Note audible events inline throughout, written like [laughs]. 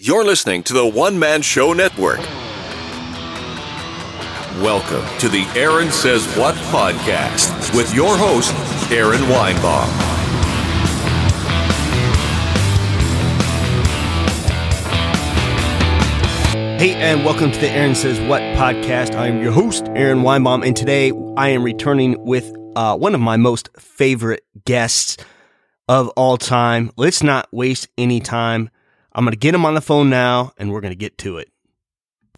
You're listening to the One Man Show Network. Welcome to the Aaron Says What podcast with your host, Aaron Weinbaum. Hey, and welcome to the Aaron Says What podcast. I am your host, Aaron Weinbaum, and today I am returning with uh, one of my most favorite guests of all time. Let's not waste any time. I'm going to get him on the phone now, and we're going to get to it.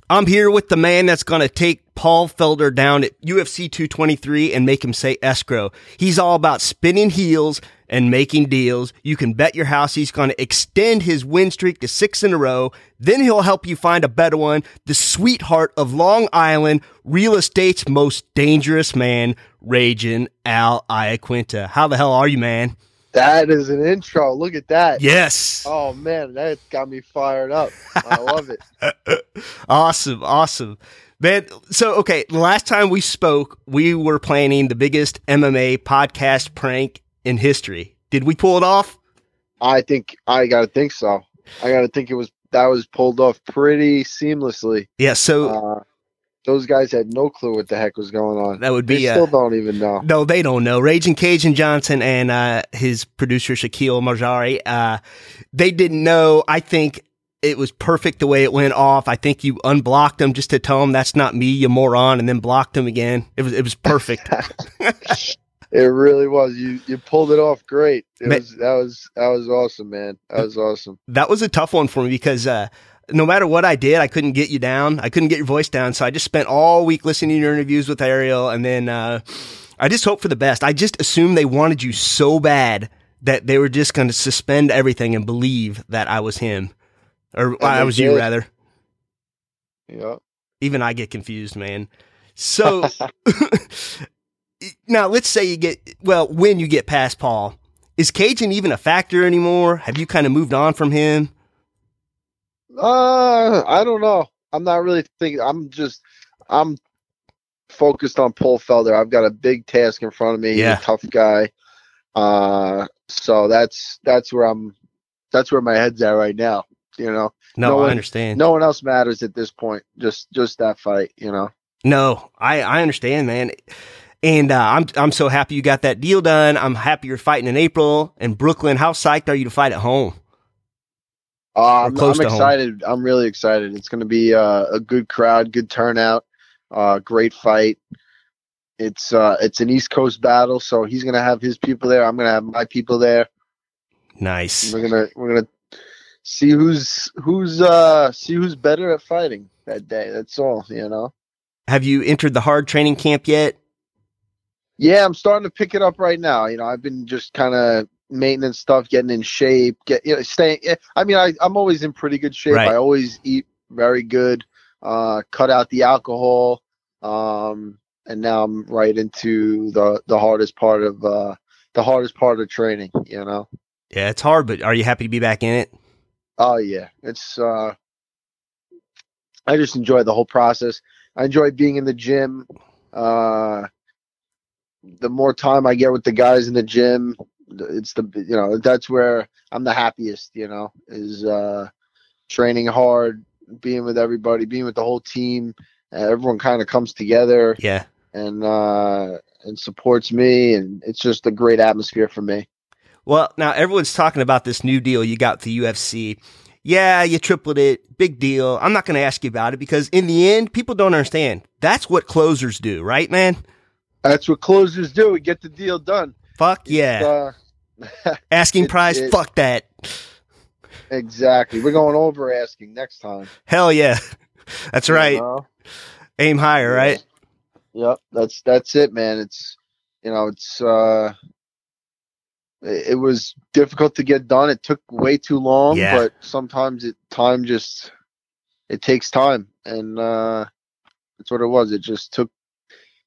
I'm here with the man that's going to take Paul Felder down at UFC 223 and make him say escrow. He's all about spinning heels and making deals. You can bet your house he's going to extend his win streak to six in a row. Then he'll help you find a better one. The sweetheart of Long Island, real estate's most dangerous man, Raging Al Iaquinta. How the hell are you, man? That is an intro. Look at that. Yes. Oh man, that got me fired up. I love it. [laughs] awesome, awesome. Man, so okay, the last time we spoke, we were planning the biggest MMA podcast prank in history. Did we pull it off? I think I gotta think so. I gotta think it was that was pulled off pretty seamlessly. Yeah, so Uh, those guys had no clue what the heck was going on. that would They be uh, still don't even know. No, they don't know. Raging Kajan Johnson and uh, his producer Shaquille Marjari, uh, they didn't know. I think it was perfect the way it went off. I think you unblocked them just to tell them that's not me, you moron, and then blocked them again. It was it was perfect. [laughs] [laughs] It really was. You you pulled it off great. It Ma- was that was that was awesome, man. That was awesome. that was a tough one for me because uh, no matter what I did, I couldn't get you down. I couldn't get your voice down. So I just spent all week listening to your interviews with Ariel, and then uh, I just hope for the best. I just assumed they wanted you so bad that they were just going to suspend everything and believe that I was him, or I they was you rather. Yeah. Even I get confused, man. So [laughs] now let's say you get well when you get past Paul. Is Kajan even a factor anymore? Have you kind of moved on from him? Uh, I don't know. I'm not really thinking. I'm just, I'm focused on Paul Felder. I've got a big task in front of me. He's Yeah. a tough guy. Uh, so that's that's where I'm. That's where my head's at right now. You know, No, No I one- understand. no one else matters at this point. Just just that fight. You know. No, I, I understand, man. And uh, I'm I'm so happy you got that deal done. I'm happy you're fighting in April in Brooklyn. How psyched are you to fight at home? Uh, I'm, I'm to home. excited. I'm really excited. It's going to be uh, a good crowd, good turnout, uh, great fight. It's uh, it's an East Coast battle, so he's going to have his people there. I'm going to have my people there. Nice. We're gonna we're gonna see who's who's uh see who's better at fighting that day. That's all, you know. Have you entered the hard training camp yet? Yeah, I'm starting to pick it up right now. You know, I've been just kind of maintenance stuff, getting in shape, get you know, staying. yeah, I mean, I I'm always in pretty good shape. Right. I always eat very good. Uh, cut out the alcohol. Um, and now I'm right into the the hardest part of uh the hardest part of training. You know. Yeah, it's hard, but are you happy to be back in it? Oh yeah, it's. uh I just enjoy the whole process. I enjoy being in the gym. Uh The more time I get with the guys in the gym, it's the you know that's where I'm the happiest. You know, is uh training hard, being with everybody, being with the whole team. Everyone kind of comes together Yeah. and uh and supports me, and it's just a great atmosphere for me. Well, now everyone's talking about this new deal you got with the UFC. Yeah, you tripled it. Big deal. I'm not going to ask you about it because in the end, people don't understand. That's what closers do, right, man? That's what closers do. We get the deal done. Fuck yeah. Uh, [laughs] Asking it- price, it- fuck that. Exactly. We're going over asking next time. Hell yeah. That's you right. know? Aim higher, right? Yep. That's that's it, man. It's you know, it's uh it, it was difficult to get done. It took way too long, Yeah. but sometimes it time just it takes time. And uh that's what it was. It just took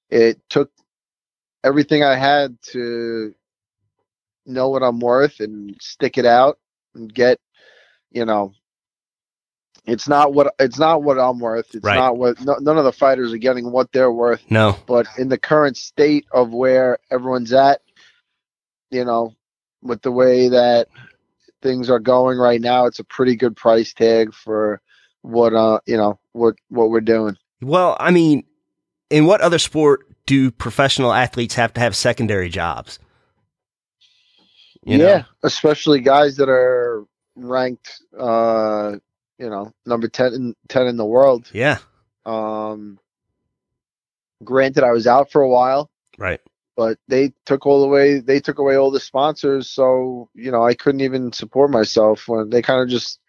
it took everything I had to know what I'm worth and stick it out and get you know it's not what it's not what I'm worth. It's Right. not what no, none of the fighters are getting what they're worth. No. But in the current state of where everyone's at, you know, with the way that things are going right now, it's a pretty good price tag for what uh you know what what we're doing. Well, I mean, in what other sport do professional athletes have to have secondary jobs? Yeah, know? especially guys that are ranked, uh, you know, number 10 in, 10 in the world. Yeah. Um, granted, I was out for a while. Right. But they took all the way, they took away all the sponsors. So, you know, I couldn't even support myself when they kind of just,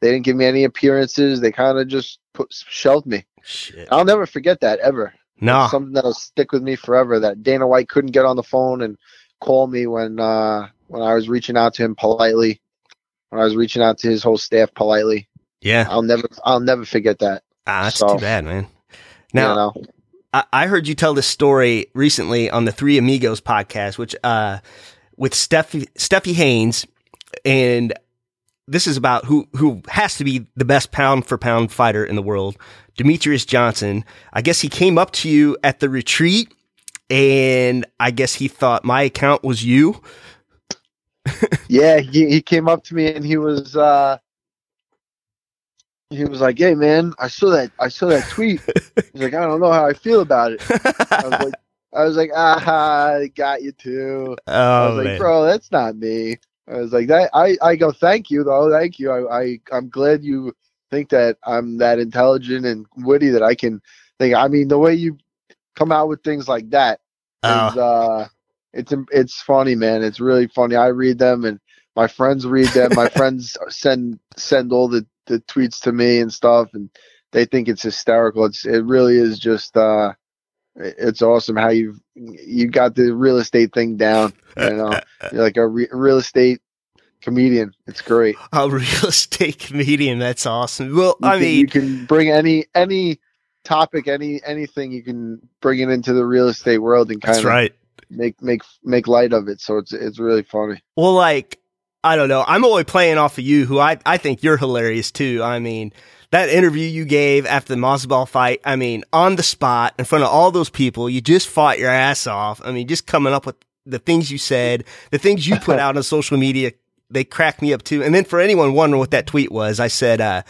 they didn't give me any appearances. They kind of just put, shelved me. Shit. I'll never forget that ever. No. It's something that'll stick with me forever that Dana White couldn't get on the phone and call me when, uh, when I was reaching out to him politely, when I was reaching out to his whole staff politely. Yeah, I'll never, I'll never forget that. Ah, that's so, too bad, man. Now, you know, I, I, heard you tell this story recently on the Three Amigos podcast, which uh, with Stephie Stephie Haynes, and this is about who who has to be the best pound for pound fighter in the world, Demetrious Johnson. I guess he came up to you at the retreat, and I guess he thought my account was you yeah, he, he came up to me and he was uh he was like, "Hey man, I saw that I saw that tweet." He's like, "I don't know how I feel about it." I was like, I was like, "Ah, I got you too." Oh, I was man. like, "Bro, that's not me." I was like, "That I I go, thank you though, thank you. I, I I'm glad you think that I'm that intelligent and witty that I can think. I mean, the way you come out with things like that oh. is uh it's it's funny, man. It's really funny. I read them and my friends read them. my [laughs] friends send send all the, the tweets to me and stuff, and they think it's hysterical. It's it really is just uh, it's awesome how you you got the real estate thing down. You know, [laughs] You're like a re- real estate comedian. It's great. A real [laughs] estate comedian. That's awesome. Well, you I can, mean, you can bring any any topic, any anything you can bring it into the real estate world and kind that's of right make make make light of it. So it's it's really funny. Well, like I don't know. I'm only playing off of you, who I I think you're hilarious too. I mean, that interview you gave after the Masvidal fight. I mean, on the spot in front of all those people, you just fought your ass off. I mean, just coming up with the things you said, the things you put [laughs] out on social media, they cracked me up too. And then for anyone wondering what that tweet was, I said, uh,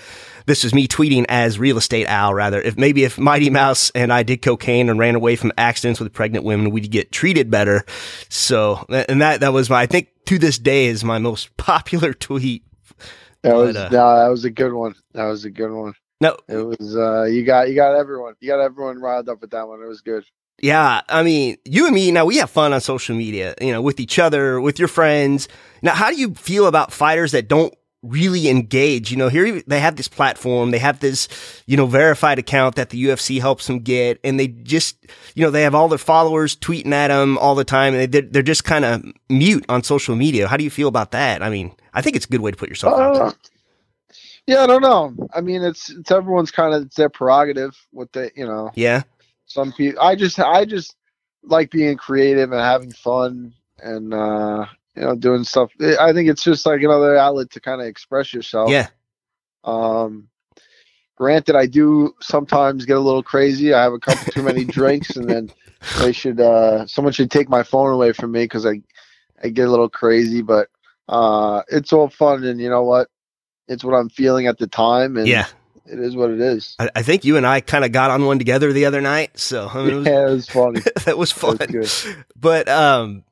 this was me tweeting as real estate Al rather. If maybe if Mighty Mouse and I did cocaine and ran away from accidents with pregnant women, we'd get treated better. So, and that, that was my, I think to this day is my most [laughs] popular tweet. That was, but, uh, no, that was a good one. That was a good one. No, it was, uh, you got, you got everyone, you got everyone riled up with that one. It was good. Yeah, I mean, you and me now we have fun on social media, you know, with each other, with your friends. Now, how do you feel about fighters that don't really engage. You know, here they have this platform, they have this, you know, verified account that the UFC helps them get, and they just, you know, they have all their followers tweeting at them all the time, and they're, they're just kind of mute on social media. How do you feel about that? I mean, I think it's a good way to put yourself uh, out there. Uh, yeah, I don't know. I mean, it's it's everyone's kind of it's their prerogative. What they, you know. Yeah. Some people, I just, I just like being creative and having fun, and uh you know, doing stuff. I think it's just like another outlet to kind of express yourself. Yeah. Um, granted, I do sometimes get a little crazy. I have a couple too many [laughs] drinks, and then they should, uh, someone should take my phone away from me because I, I get a little crazy. But uh, it's all fun, and you know what? It's what I'm feeling at the time, and yeah. It is what it is. I, I think you and I kind of got on one together the other night, so I mean, it was, [laughs] yeah, it was funny. [laughs] that was fun. was but um,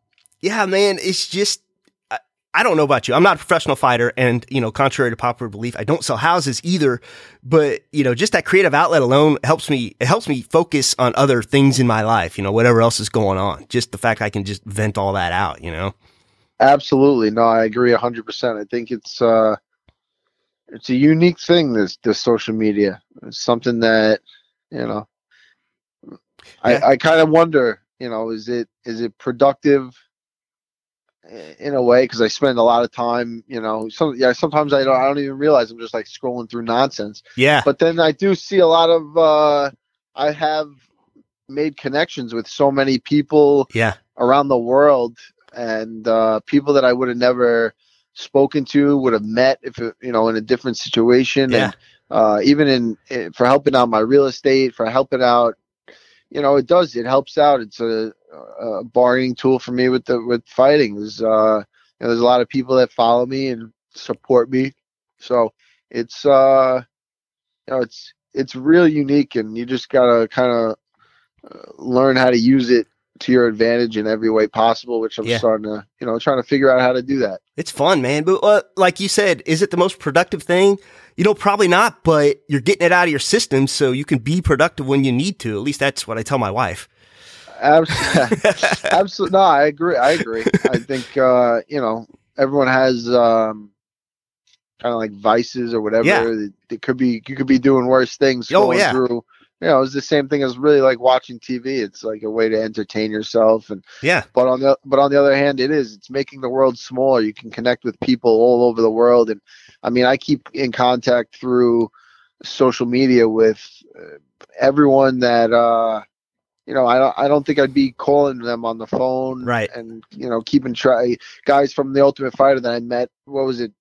yeah, man, it's just, I, I don't know about you. I'm not a professional fighter. And, you know, contrary to popular belief, I don't sell houses either. But, you know, just that creative outlet alone helps me, it helps me focus on other things in my life, you know, whatever else is going on. Just the fact I can just vent all that out, you know? Absolutely. No, I agree 100%. I think it's, uh, it's a unique thing, this, this social media. It's something that, you know, yeah. I, I kind of wonder, you know, is it, is it productive? In a way because I spend a lot of time, you know, some yeah, sometimes I don't I don't even realize I'm just like scrolling through nonsense. Yeah. But then I do see a lot of uh I have made connections with so many people yeah around the world and uh people that I would have never spoken to, would have met if it, you know in a different situation yeah. and uh even in, in for helping out my real estate, for helping out you know, it does. It helps out. It's a, a bargaining tool for me with the with fighting. There's uh, you know, there's a lot of people that follow me and support me. So it's uh, you know, it's it's real unique, and you just gotta kind of uh, learn how to use it to your advantage in every way possible. Which I'm Yeah. starting to, you know, trying to figure out how to do that. It's fun, man. But uh, like you said, is it the most productive thing? You know, probably not, but you're getting it out of your system so you can be productive when you need to. At least that's what I tell my wife. Absolutely. [laughs] [laughs] Absolutely. No, I agree. I agree. I think uh, you know everyone has um, kind of like vices or whatever. Yeah. It, it could be you could be doing worse things. Oh, going yeah. Through, you know, it's the same thing as really like watching TV. It's like a way to entertain yourself, and Yeah. but on the but on the other hand, it is it's making the world smaller. You can connect with people all over the world, and I mean, I keep in contact through social media with uh, everyone that uh, you know. I don't I don't think I'd be calling them on the phone, Right. And you know, keeping try guys from the Ultimate Fighter that I met. What was it?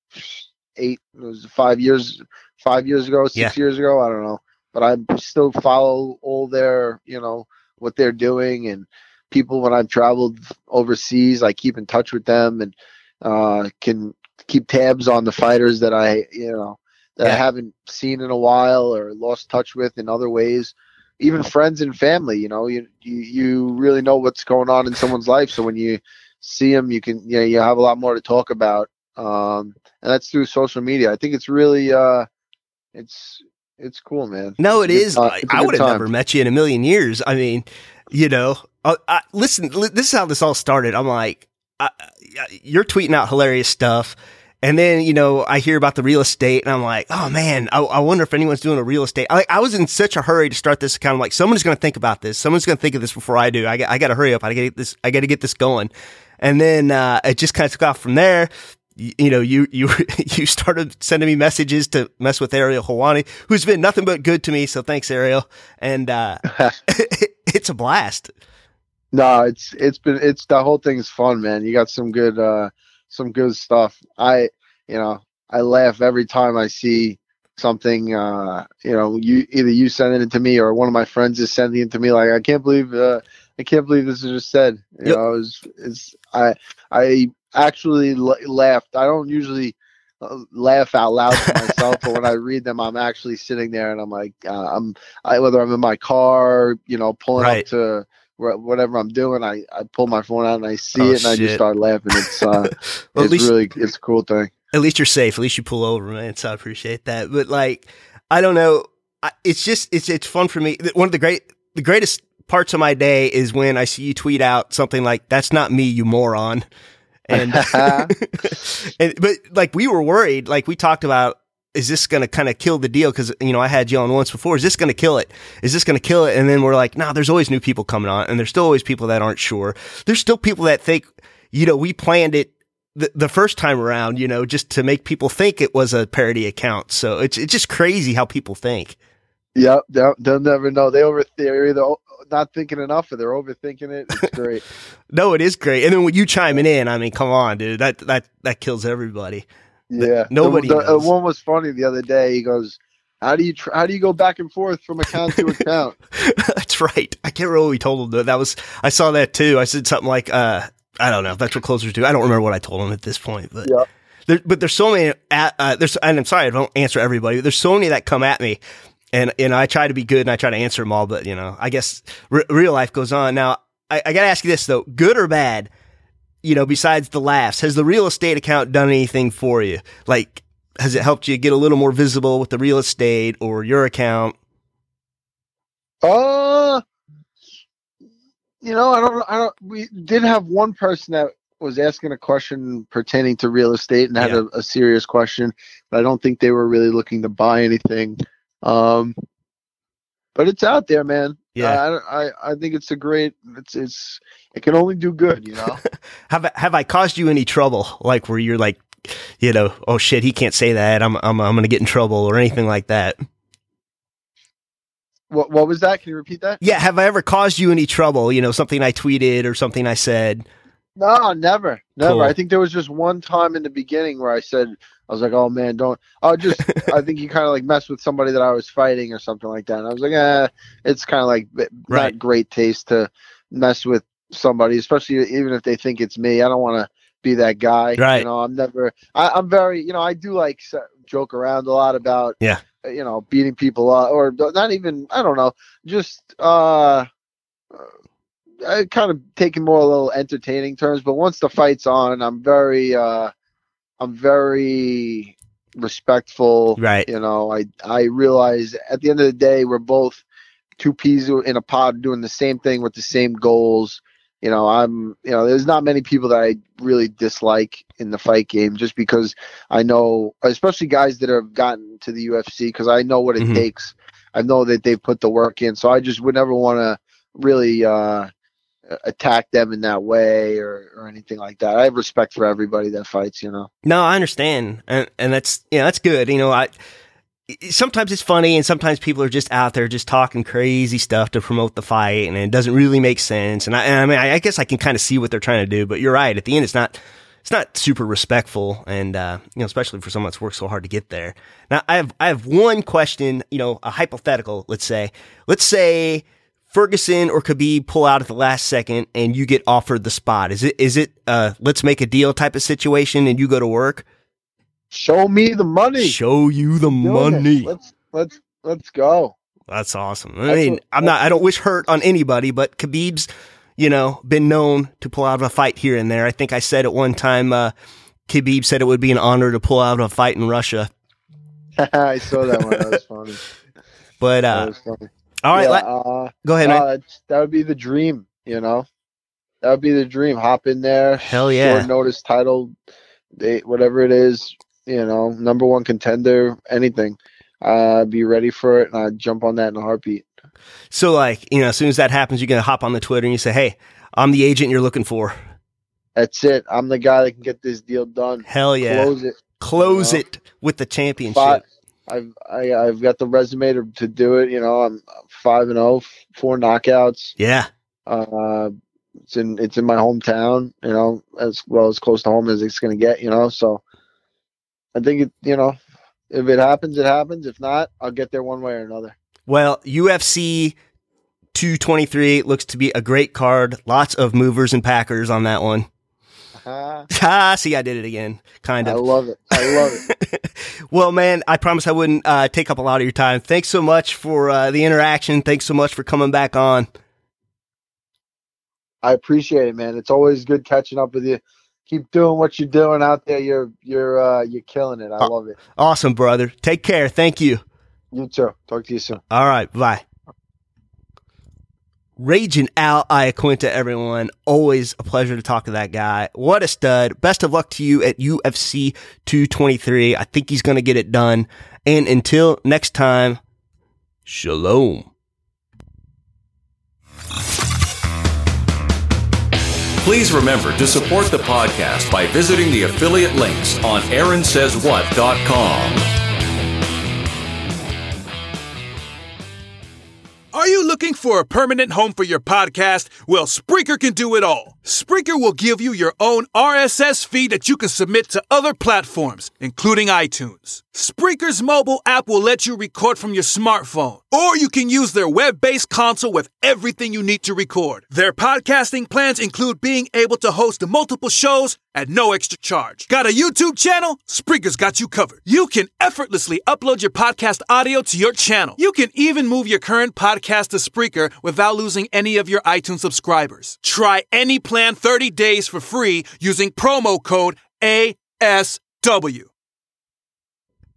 Eight? It was five years. Five years ago, six Yeah. years ago. I don't know, but I still follow all their you know what they're doing and people when I've traveled overseas, I keep in touch with them and uh, can keep tabs on the fighters that I, you know, that I haven't seen in a while or lost touch with in other ways. Even friends and family, you know, you you, you really know what's going on in someone's life. So when you see them, you can, you know, you have a lot more to talk about. Um, and that's through social media. I think it's really, uh, it's it's cool, man. No, It's it good is. ti- I, it's I would have never met you in a million years. I mean, you know, I, I, listen, li- this is how this all started. I'm like, you're tweeting out hilarious stuff. And then, you know, I hear about the real estate and I'm like, oh man, I, I wonder if anyone's doing a real estate. I, I was in such a hurry to start this account. I'm like, someone's going to think about this. Someone's going to think of this before I do. I, got- I got to hurry up. I got to get this, I got to get this going. And then, uh, it just kind of took off from there. You, you know, you, you, [laughs] you started sending me messages to mess with Ariel Helwani, who's been nothing but good to me. So thanks, Ariel. And, uh, [laughs] [laughs] it's a blast. No, it's it's been it's the whole thing's fun, man. You got some good uh some good stuff. I you know, I laugh every time I see something uh you know, you either you sending it to me or one of my friends is sending it to me like I can't believe uh I can't believe this is just said. You Yep. know, it's it's I I actually l- laughed. I don't usually uh, laugh out loud to myself, but when I read them, I'm actually sitting there and I'm like, uh, I'm I, whether I'm in my car, you know, pulling Right. up to wh- whatever I'm doing, I, I pull my phone out and I see Oh, it and I just start laughing. It's uh, [laughs] Well, it's least, really it's a cool thing. at least you're safe. At least you pull over, man. So I appreciate that. But like, I don't know. I, it's just it's it's fun for me. One of the great the greatest parts of my day is when I see you tweet out something like "That's not me, you moron." And, [laughs] [laughs] and but like we were worried. Like we talked about. Is this going to kind of kill the deal? Because you know I had you on once before. Is this going to kill it? Is this going to kill it? And then we're like, no. there's always new people coming on, and there's still always people that aren't sure. There's still people that think, you know, we planned it the, the first time around, you know, just to make people think it was a parody account. So it's it's just crazy how people think. Yep, they'll, they'll never know. They over they're either not thinking enough or they're overthinking it. It's [laughs] great. No, it is great. And then when you chiming in, I mean, come on, dude, that that that kills everybody. Yeah, nobody The, the, knows. one was funny the other day. He goes, "How do you tr- how do you go back and forth from account to [laughs] account?" That's right. I can't remember what we told him. Though. That was I saw that too. I said something like, uh, I don't know. That's what closers do. I don't remember what I told him at this point, but Yep. there, but there's so many. At, uh, there's and I'm sorry I don't answer everybody. There's so many that come at me, and and I try to be good and I try to answer them all. But you know, I guess re- real life goes on. Now I, I got to ask you this though: good or bad? You know, besides the laughs, has the real estate account done anything for you? Like, has it helped you get a little more visible with the real estate or your account? Uh, you know, I don't, I don't. We did have one person that was asking a question pertaining to real estate and had Yeah. a, a serious question, but I don't think they were really looking to buy anything. Um, but it's out there, man. Yeah. I, I, I, think it's a great. It's, it's, it can only do good, you know. [laughs] Have have I caused you any trouble? Like where you're like, you know, oh shit, he can't say that. I'm I'm I'm gonna get in trouble or anything like that. what, what was that? Can you repeat that? Yeah, have I ever caused you any trouble? You know, something I tweeted or something I said. No, never, never. Cool. I think there was just one time in the beginning where I said, I was like, "Oh man, don't." I just, [laughs] I think you kind of like messed with somebody that I was fighting or something like that. And I was like, "Eh, it's kind of like b- Right. not great taste to mess with somebody, especially even if they think it's me. I don't want to be that guy. Right. You know, I'm never. I, I'm very. You know, I do like joke around a lot about. Yeah. uh, You know, beating people up, or not even. I don't know. Just uh, I kind of taking more a little entertaining terms. But once the fight's on, I'm very. uh I'm very respectful. Right. You know, I I realize at the end of the day, we're both two peas in a pod doing the same thing with the same goals. You know, I'm, you know, there's not many people that I really dislike in the fight game just because I know, especially guys that have gotten to the UFC, because I know what it Mhm. takes. I know that they've put the work in. So I just would never want to really uh, attack them in that way or, or anything like that. I have respect for everybody that fights, you know. No, I understand, and and that's yeah, that's good. You know, I sometimes it's funny, and sometimes people are just out there just talking crazy stuff to promote the fight, and it doesn't really make sense. And I, and I mean, I, I guess I can kind of see what they're trying to do, but you're right. At the end, it's not it's not super respectful, and uh, you know, especially for someone that's worked so hard to get there. Now, I have I have one question. You know, a hypothetical. Let's say, let's say. Ferguson or Khabib pull out at the last second and you get offered the spot. Is it is it uh let's make a deal type of situation and you go to work? Show me the money. Show you the Doing it. money. Let's let's let's go. That's awesome. I mean, what- I'm not I don't wish hurt on anybody, but Khabib's, you know, been known to pull out of a fight here and there. I think I said at one time uh Khabib said it would be an honor to pull out of a fight in Russia. [laughs] I saw that one. That was [laughs] funny. But That uh was funny. All right, Yeah, let- uh, go ahead, uh, that would be the dream. You know, that would be the dream. Hop in there. Hell yeah. Short notice title, they, whatever it is. You know, number one contender. Anything. Uh, be ready for it, and I'd jump on that in a heartbeat. So like, you know, as soon as that happens, you're gonna hop on the Twitter and you say, Hey, I'm the agent you're looking for. That's it. I'm the guy that can get this deal done. Hell yeah. Close it. Close you know. it with the championship. Five, I've I, I've got the resume to, to do it. You know, I'm five and zero, four knockouts. Yeah. Uh, it's in it's in my hometown. You know, as well as close to home as it's going to get. You know, so I think it. You know, if it happens, it happens. If not, I'll get there one way or another. Well, UFC 223 looks to be a great card. Lots of movers and packers on that one. [laughs] I Ah, see, I did it again. Kind of. I love it. I love it. [laughs] well, man, I promise I wouldn't uh, take up a lot of your time. Thanks so much for uh, the interaction. Thanks so much for coming back on. I appreciate it, man. It's always good catching up with you. Keep doing what you're doing out there. You're you're uh, you're killing it. I love it. Awesome, brother. Take care. Thank you. You too. Talk to you soon. All right. Bye. Raging Al Iaquinta, everyone. Always a pleasure to talk to that guy. What a stud. Best of luck to you at UFC 223. I think he's going to get it done. And until next time, shalom. Please remember to support the podcast by visiting the affiliate links on AaronSaysWhat.com. Are you looking for a permanent home for your podcast? Well, Spreaker can do it all. Spreaker will give you your own RSS feed that you can submit to other platforms, including iTunes. Spreaker's mobile app will let you record from your smartphone, or you can use their web based console with everything you need to record. Their podcasting plans include being able to host multiple shows at no extra charge. Got a YouTube channel? Spreaker's got you covered. You can effortlessly upload your podcast audio to your channel. You can even move your current podcast to Spreaker without losing any of your iTunes subscribers. Try any plan 30 days for free using promo code ASW.